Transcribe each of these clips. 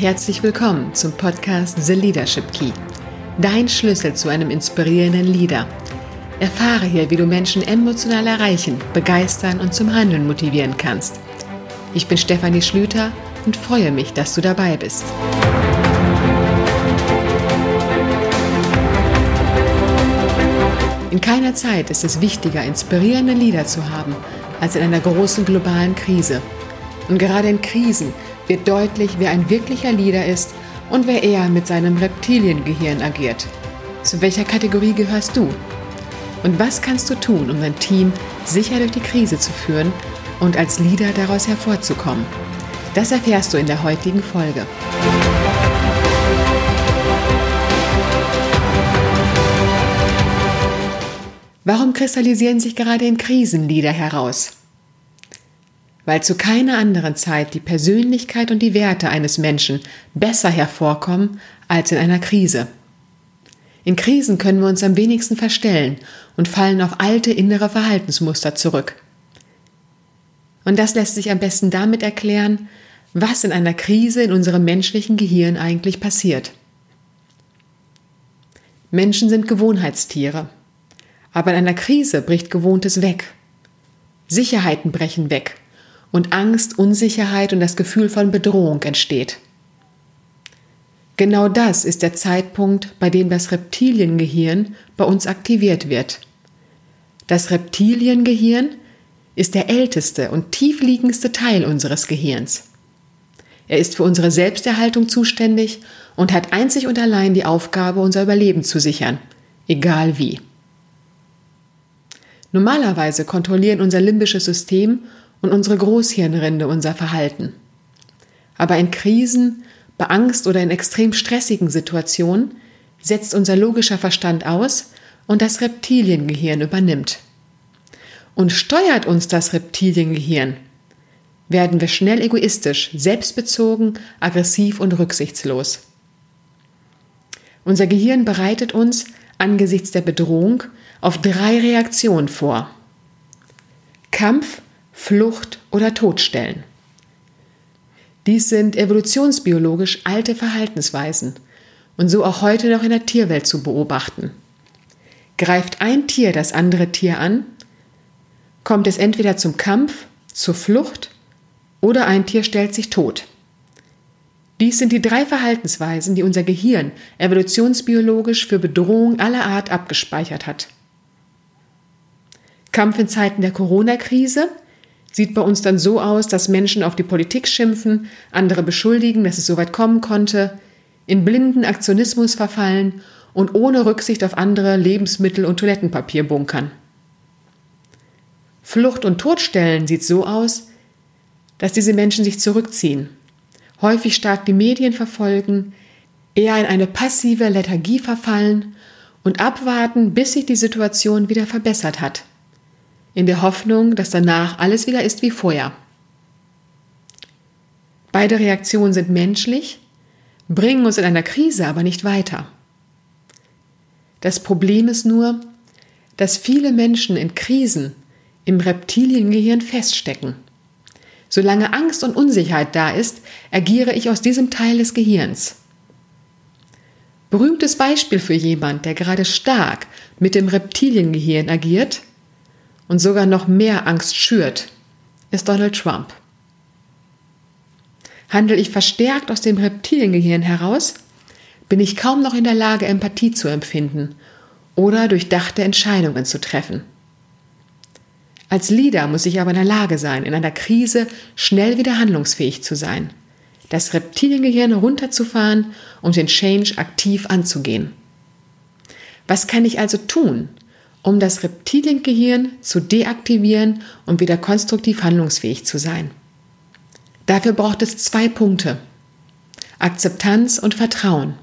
Herzlich willkommen zum Podcast The Leadership Key. Dein Schlüssel zu einem inspirierenden Leader. Erfahre hier, wie du Menschen emotional erreichen, begeistern und zum Handeln motivieren kannst. Ich bin Stefanie Schlüter und freue mich, dass du dabei bist. In keiner Zeit ist es wichtiger, inspirierende Leader zu haben, als in einer großen globalen Krise. Und gerade in Krisen wird deutlich, wer ein wirklicher Leader ist und wer eher mit seinem Reptiliengehirn agiert. Zu welcher Kategorie gehörst du? Und was kannst du tun, um dein Team sicher durch die Krise zu führen und als Leader daraus hervorzukommen? Das erfährst du in der heutigen Folge. Warum kristallisieren sich gerade in Krisen Lieder heraus? Weil zu keiner anderen Zeit die Persönlichkeit und die Werte eines Menschen besser hervorkommen als in einer Krise. In Krisen können wir uns am wenigsten verstellen und fallen auf alte innere Verhaltensmuster zurück. Und das lässt sich am besten damit erklären, was in einer Krise in unserem menschlichen Gehirn eigentlich passiert. Menschen sind Gewohnheitstiere. Aber in einer Krise bricht Gewohntes weg. Sicherheiten brechen weg und Angst, Unsicherheit und das Gefühl von Bedrohung entsteht. Genau das ist der Zeitpunkt, bei dem das Reptiliengehirn bei uns aktiviert wird. Das Reptiliengehirn ist der älteste und tiefliegendste Teil unseres Gehirns. Er ist für unsere Selbsterhaltung zuständig und hat einzig und allein die Aufgabe, unser Überleben zu sichern, egal wie. Normalerweise kontrollieren unser limbisches System und unsere Großhirnrinde unser Verhalten. Aber in Krisen, bei Angst oder in extrem stressigen Situationen setzt unser logischer Verstand aus und das Reptiliengehirn übernimmt. Und steuert uns das Reptiliengehirn, werden wir schnell egoistisch, selbstbezogen, aggressiv und rücksichtslos. Unser Gehirn bereitet uns angesichts der Bedrohung auf drei Reaktionen vor. Kampf, Flucht oder Todstellen. Dies sind evolutionsbiologisch alte Verhaltensweisen und so auch heute noch in der Tierwelt zu beobachten. Greift ein Tier das andere Tier an, kommt es entweder zum Kampf, zur Flucht oder ein Tier stellt sich tot. Dies sind die drei Verhaltensweisen, die unser Gehirn evolutionsbiologisch für Bedrohung aller Art abgespeichert hat. Kampf in Zeiten der Corona-Krise sieht bei uns dann so aus, dass Menschen auf die Politik schimpfen, andere beschuldigen, dass es so weit kommen konnte, in blinden Aktionismus verfallen und ohne Rücksicht auf andere Lebensmittel und Toilettenpapier bunkern. Flucht und Todstellen sieht so aus, dass diese Menschen sich zurückziehen, häufig stark die Medien verfolgen, eher in eine passive Lethargie verfallen und abwarten, bis sich die Situation wieder verbessert hat in der Hoffnung, dass danach alles wieder ist wie vorher. Beide Reaktionen sind menschlich, bringen uns in einer Krise aber nicht weiter. Das Problem ist nur, dass viele Menschen in Krisen im Reptiliengehirn feststecken. Solange Angst und Unsicherheit da ist, agiere ich aus diesem Teil des Gehirns. Berühmtes Beispiel für jemand, der gerade stark mit dem Reptiliengehirn agiert, und sogar noch mehr Angst schürt, ist Donald Trump. Handel ich verstärkt aus dem Reptiliengehirn heraus, bin ich kaum noch in der Lage, Empathie zu empfinden oder durchdachte Entscheidungen zu treffen. Als Leader muss ich aber in der Lage sein, in einer Krise schnell wieder handlungsfähig zu sein, das Reptiliengehirn runterzufahren und den Change aktiv anzugehen. Was kann ich also tun, um das Reptiliengehirn zu deaktivieren und wieder konstruktiv handlungsfähig zu sein. Dafür braucht es zwei Punkte. Akzeptanz und Vertrauen.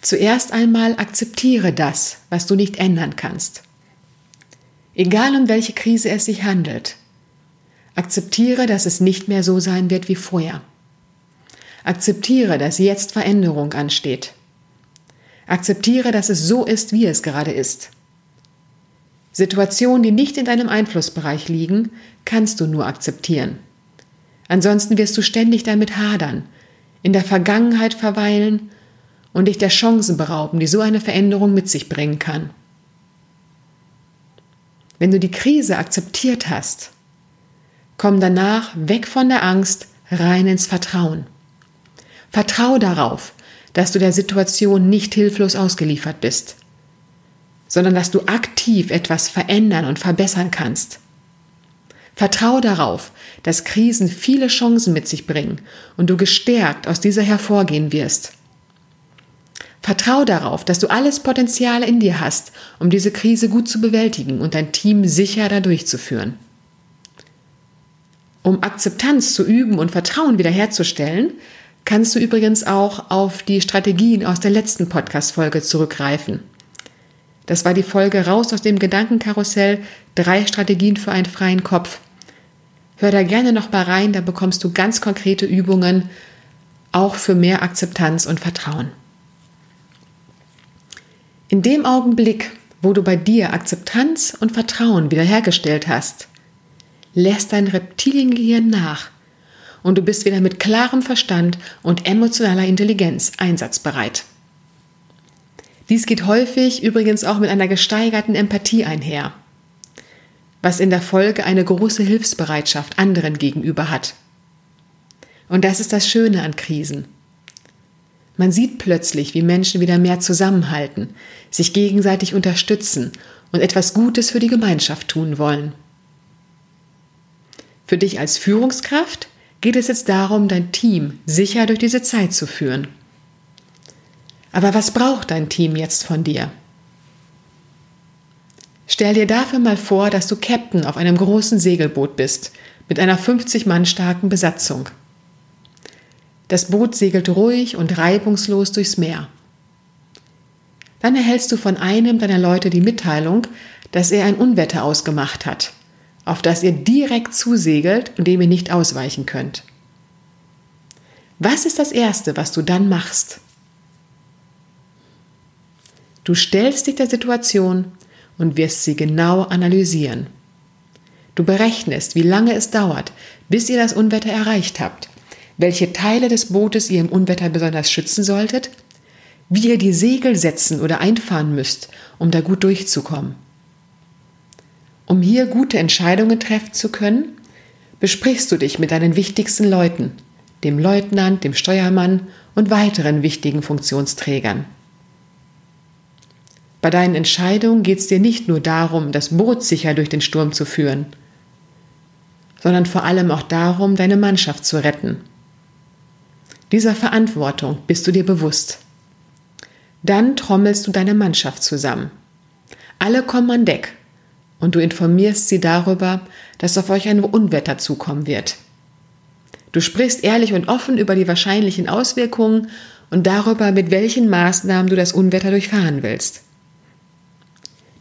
Zuerst einmal akzeptiere das, was du nicht ändern kannst. Egal um welche Krise es sich handelt. Akzeptiere, dass es nicht mehr so sein wird wie vorher. Akzeptiere, dass jetzt Veränderung ansteht. Akzeptiere, dass es so ist, wie es gerade ist. Situationen, die nicht in deinem Einflussbereich liegen, kannst du nur akzeptieren. Ansonsten wirst du ständig damit hadern, in der Vergangenheit verweilen und dich der Chancen berauben, die so eine Veränderung mit sich bringen kann. Wenn du die Krise akzeptiert hast, komm danach weg von der Angst rein ins Vertrauen. Vertrau darauf, dass du der Situation nicht hilflos ausgeliefert bist, sondern dass du aktiv etwas verändern und verbessern kannst. Vertrau darauf, dass Krisen viele Chancen mit sich bringen und du gestärkt aus dieser hervorgehen wirst. Vertrau darauf, dass du alles Potenzial in dir hast, um diese Krise gut zu bewältigen und dein Team sicher dadurch zu führen. Um Akzeptanz zu üben und Vertrauen wiederherzustellen, kannst du übrigens auch auf die Strategien aus der letzten Podcast-Folge zurückgreifen. Das war die Folge Raus aus dem Gedankenkarussell, drei Strategien für einen freien Kopf. Hör da gerne noch mal rein, da bekommst du ganz konkrete Übungen, auch für mehr Akzeptanz und Vertrauen. In dem Augenblick, wo du bei dir Akzeptanz und Vertrauen wiederhergestellt hast, lässt dein Reptiliengehirn nach und du bist wieder mit klarem Verstand und emotionaler Intelligenz einsatzbereit. Dies geht häufig übrigens auch mit einer gesteigerten Empathie einher, was in der Folge eine große Hilfsbereitschaft anderen gegenüber hat. Und das ist das Schöne an Krisen. Man sieht plötzlich, wie Menschen wieder mehr zusammenhalten, sich gegenseitig unterstützen und etwas Gutes für die Gemeinschaft tun wollen. Für dich als Führungskraft geht es jetzt darum, dein Team sicher durch diese Zeit zu führen. Aber was braucht dein Team jetzt von dir? Stell dir dafür mal vor, dass du Captain auf einem großen Segelboot bist, mit einer 50 Mann starken Besatzung. Das Boot segelt ruhig und reibungslos durchs Meer. Dann erhältst du von einem deiner Leute die Mitteilung, dass er ein Unwetter ausgemacht hat auf das ihr direkt zusegelt und dem ihr nicht ausweichen könnt. Was ist das Erste, was du dann machst? Du stellst dich der Situation und wirst sie genau analysieren. Du berechnest, wie lange es dauert, bis ihr das Unwetter erreicht habt, welche Teile des Bootes ihr im Unwetter besonders schützen solltet, wie ihr die Segel setzen oder einfahren müsst, um da gut durchzukommen. Um hier gute Entscheidungen treffen zu können, besprichst du dich mit deinen wichtigsten Leuten, dem Leutnant, dem Steuermann und weiteren wichtigen Funktionsträgern. Bei deinen Entscheidungen geht es dir nicht nur darum, das Boot sicher durch den Sturm zu führen, sondern vor allem auch darum, deine Mannschaft zu retten. Dieser Verantwortung bist du dir bewusst. Dann trommelst du deine Mannschaft zusammen. Alle kommen an Deck und du informierst sie darüber, dass auf euch ein Unwetter zukommen wird. Du sprichst ehrlich und offen über die wahrscheinlichen Auswirkungen und darüber, mit welchen Maßnahmen du das Unwetter durchfahren willst.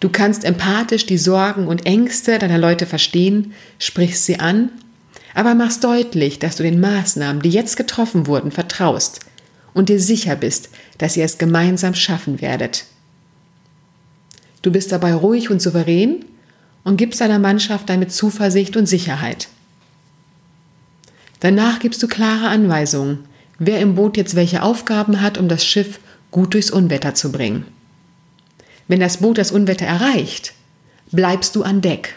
Du kannst empathisch die Sorgen und Ängste deiner Leute verstehen, sprichst sie an, aber machst deutlich, dass du den Maßnahmen, die jetzt getroffen wurden, vertraust und dir sicher bist, dass ihr es gemeinsam schaffen werdet. Du bist dabei ruhig und souverän und gibst deiner Mannschaft damit Zuversicht und Sicherheit. Danach gibst du klare Anweisungen, wer im Boot jetzt welche Aufgaben hat, um das Schiff gut durchs Unwetter zu bringen. Wenn das Boot das Unwetter erreicht, bleibst du an Deck.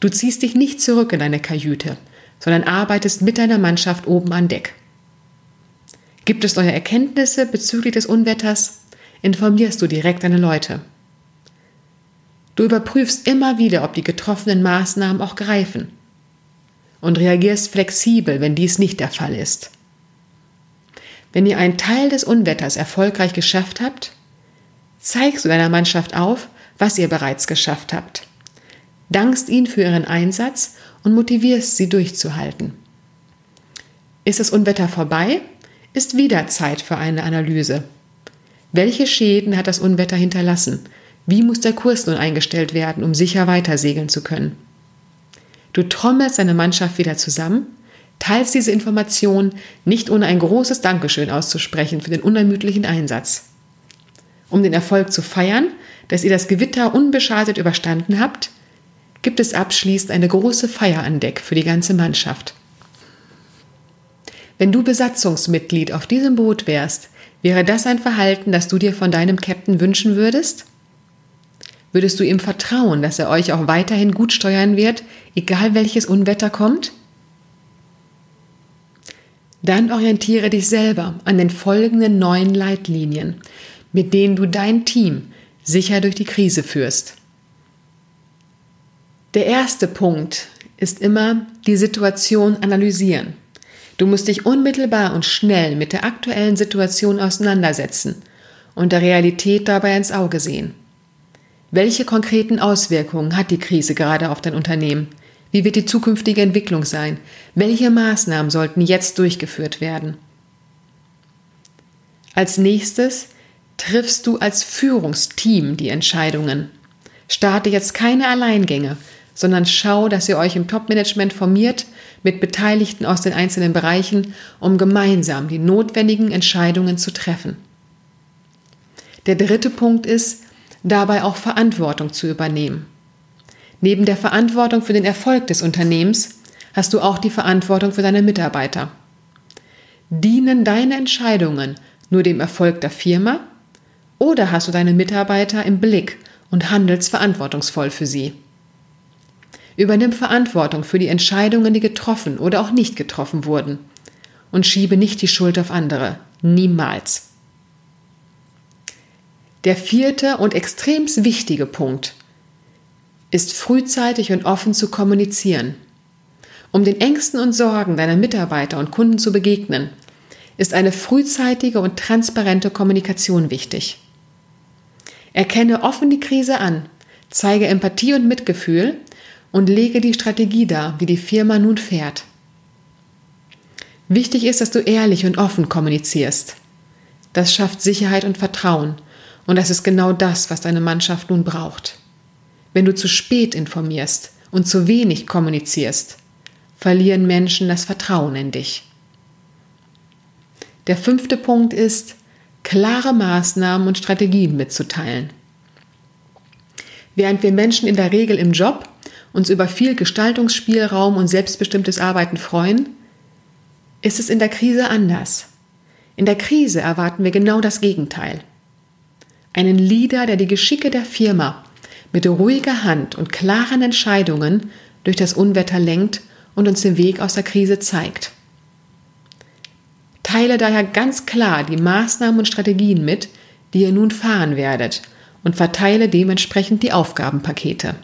Du ziehst dich nicht zurück in deine Kajüte, sondern arbeitest mit deiner Mannschaft oben an Deck. Gibt es neue Erkenntnisse bezüglich des Unwetters, informierst du direkt deine Leute. Du überprüfst immer wieder, ob die getroffenen Maßnahmen auch greifen und reagierst flexibel, wenn dies nicht der Fall ist. Wenn ihr einen Teil des Unwetters erfolgreich geschafft habt, zeigst du deiner Mannschaft auf, was ihr bereits geschafft habt. Dankst ihnen für ihren Einsatz und motivierst sie durchzuhalten. Ist das Unwetter vorbei, ist wieder Zeit für eine Analyse. Welche Schäden hat das Unwetter hinterlassen? Wie muss der Kurs nun eingestellt werden, um sicher weiter segeln zu können? Du trommelst deine Mannschaft wieder zusammen, teilst diese Information nicht ohne ein großes Dankeschön auszusprechen für den unermüdlichen Einsatz. Um den Erfolg zu feiern, dass ihr das Gewitter unbeschadet überstanden habt, gibt es abschließend eine große Feier an Deck für die ganze Mannschaft. Wenn du Besatzungsmitglied auf diesem Boot wärst, wäre das ein Verhalten, das du dir von deinem Captain wünschen würdest? Würdest du ihm vertrauen, dass er euch auch weiterhin gut steuern wird, egal welches Unwetter kommt? Dann orientiere dich selber an den folgenden neuen Leitlinien, mit denen du dein Team sicher durch die Krise führst. Der erste Punkt ist immer die Situation analysieren. Du musst dich unmittelbar und schnell mit der aktuellen Situation auseinandersetzen und der Realität dabei ins Auge sehen. Welche konkreten Auswirkungen hat die Krise gerade auf dein Unternehmen? Wie wird die zukünftige Entwicklung sein? Welche Maßnahmen sollten jetzt durchgeführt werden? Als nächstes triffst du als Führungsteam die Entscheidungen. Starte jetzt keine Alleingänge, sondern schau, dass ihr euch im Top-Management formiert mit Beteiligten aus den einzelnen Bereichen, um gemeinsam die notwendigen Entscheidungen zu treffen. Der dritte Punkt ist, dabei auch Verantwortung zu übernehmen. Neben der Verantwortung für den Erfolg des Unternehmens hast du auch die Verantwortung für deine Mitarbeiter. Dienen deine Entscheidungen nur dem Erfolg der Firma oder hast du deine Mitarbeiter im Blick und handelst verantwortungsvoll für sie? Übernimm Verantwortung für die Entscheidungen, die getroffen oder auch nicht getroffen wurden und schiebe nicht die Schuld auf andere. Niemals. Der vierte und extrem wichtige Punkt ist frühzeitig und offen zu kommunizieren. Um den Ängsten und Sorgen deiner Mitarbeiter und Kunden zu begegnen, ist eine frühzeitige und transparente Kommunikation wichtig. Erkenne offen die Krise an, zeige Empathie und Mitgefühl und lege die Strategie dar, wie die Firma nun fährt. Wichtig ist, dass du ehrlich und offen kommunizierst. Das schafft Sicherheit und Vertrauen und das ist genau das, was deine Mannschaft nun braucht. Wenn du zu spät informierst und zu wenig kommunizierst, verlieren Menschen das Vertrauen in dich. Der fünfte Punkt ist, klare Maßnahmen und Strategien mitzuteilen. Während wir Menschen in der Regel im Job uns über viel Gestaltungsspielraum und selbstbestimmtes Arbeiten freuen, ist es in der Krise anders. In der Krise erwarten wir genau das Gegenteil. Einen Leader, der die Geschicke der Firma mit ruhiger Hand und klaren Entscheidungen durch das Unwetter lenkt und uns den Weg aus der Krise zeigt. Teile daher ganz klar die Maßnahmen und Strategien mit, die ihr nun fahren werdet und verteile dementsprechend die Aufgabenpakete.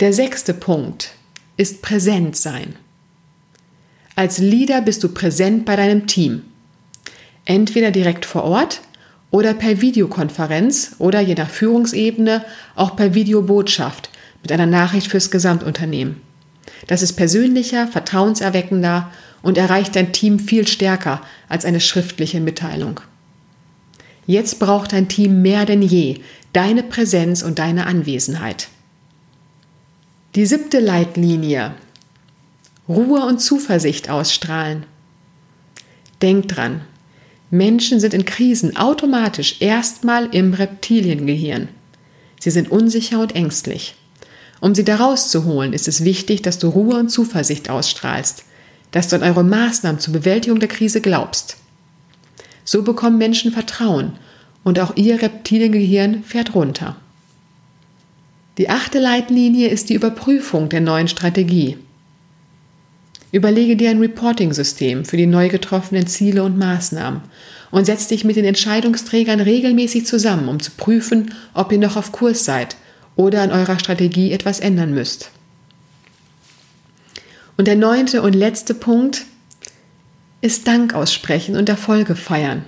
Der sechste Punkt ist präsent sein. Als Leader bist du präsent bei deinem Team. Entweder direkt vor Ort oder per Videokonferenz oder je nach Führungsebene auch per Videobotschaft mit einer Nachricht fürs Gesamtunternehmen. Das ist persönlicher, vertrauenserweckender und erreicht dein Team viel stärker als eine schriftliche Mitteilung. Jetzt braucht dein Team mehr denn je deine Präsenz und deine Anwesenheit. Die siebte Leitlinie. Ruhe und Zuversicht ausstrahlen. Denk dran, Menschen sind in Krisen automatisch erstmal im Reptiliengehirn. Sie sind unsicher und ängstlich. Um sie da rauszuholen, ist es wichtig, dass du Ruhe und Zuversicht ausstrahlst, dass du an eure Maßnahmen zur Bewältigung der Krise glaubst. So bekommen Menschen Vertrauen und auch ihr Reptiliengehirn fährt runter. Die achte Leitlinie ist die Überprüfung der neuen Strategie. Überlege dir ein Reporting-System für die neu getroffenen Ziele und Maßnahmen und setz dich mit den Entscheidungsträgern regelmäßig zusammen, um zu prüfen, ob ihr noch auf Kurs seid oder an eurer Strategie etwas ändern müsst. Und der neunte und letzte Punkt ist Dank aussprechen und Erfolge feiern.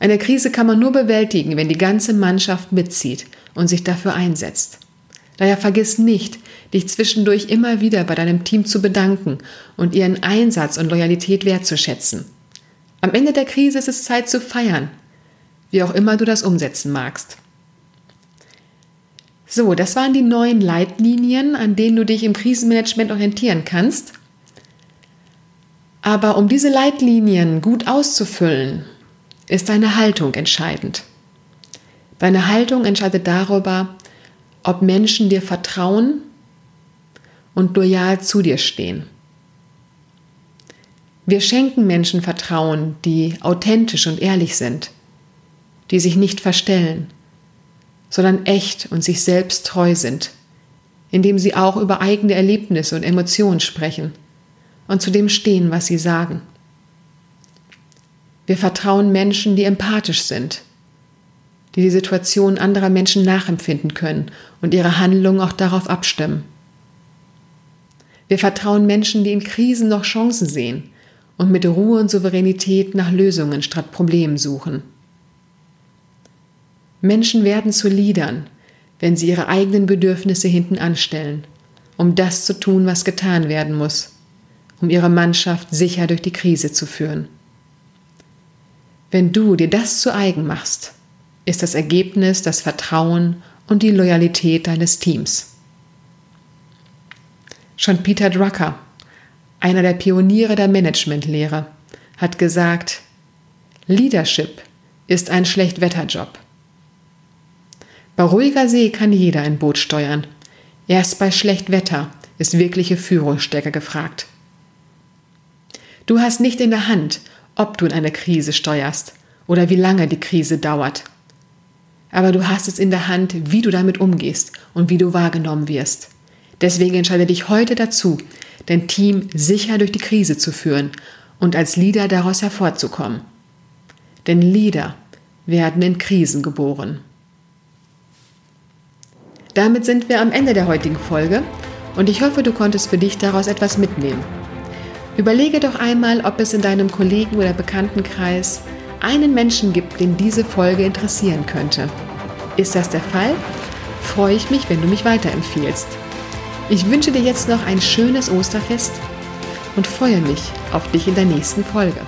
Eine Krise kann man nur bewältigen, wenn die ganze Mannschaft mitzieht und sich dafür einsetzt. Daher vergiss nicht, dich zwischendurch immer wieder bei deinem Team zu bedanken und ihren Einsatz und Loyalität wertzuschätzen. Am Ende der Krise ist es Zeit zu feiern, wie auch immer du das umsetzen magst. So, das waren die neuen Leitlinien, an denen du dich im Krisenmanagement orientieren kannst. Aber um diese Leitlinien gut auszufüllen, ist deine Haltung entscheidend. Deine Haltung entscheidet darüber, ob Menschen dir vertrauen und loyal zu dir stehen. Wir schenken Menschen Vertrauen, die authentisch und ehrlich sind, die sich nicht verstellen, sondern echt und sich selbst treu sind, indem sie auch über eigene Erlebnisse und Emotionen sprechen und zu dem stehen, was sie sagen. Wir vertrauen Menschen, die empathisch sind, die die Situation anderer Menschen nachempfinden können und ihre Handlungen auch darauf abstimmen. Wir vertrauen Menschen, die in Krisen noch Chancen sehen und mit Ruhe und Souveränität nach Lösungen statt Problemen suchen. Menschen werden zu Liedern, wenn sie ihre eigenen Bedürfnisse hinten anstellen, um das zu tun, was getan werden muss, um ihre Mannschaft sicher durch die Krise zu führen. Wenn du dir das zu eigen machst, ist das Ergebnis das Vertrauen und die Loyalität deines Teams. Schon Peter Drucker, einer der Pioniere der Managementlehre, hat gesagt, Leadership ist ein Schlechtwetterjob. Bei ruhiger See kann jeder ein Boot steuern. Erst bei Schlechtwetter ist wirkliche Führungsstärke gefragt. Du hast nicht in der Hand, ob du in eine Krise steuerst oder wie lange die Krise dauert. Aber du hast es in der Hand, wie du damit umgehst und wie du wahrgenommen wirst. Deswegen entscheide dich heute dazu, dein Team sicher durch die Krise zu führen und als Leader daraus hervorzukommen. Denn Leader werden in Krisen geboren. Damit sind wir am Ende der heutigen Folge und ich hoffe, du konntest für dich daraus etwas mitnehmen. Überlege doch einmal, ob es in deinem Kollegen- oder Bekanntenkreis einen Menschen gibt, den diese Folge interessieren könnte. Ist das der Fall? Freue ich mich, wenn du mich weiterempfiehlst. Ich wünsche dir jetzt noch ein schönes Osterfest und freue mich auf dich in der nächsten Folge.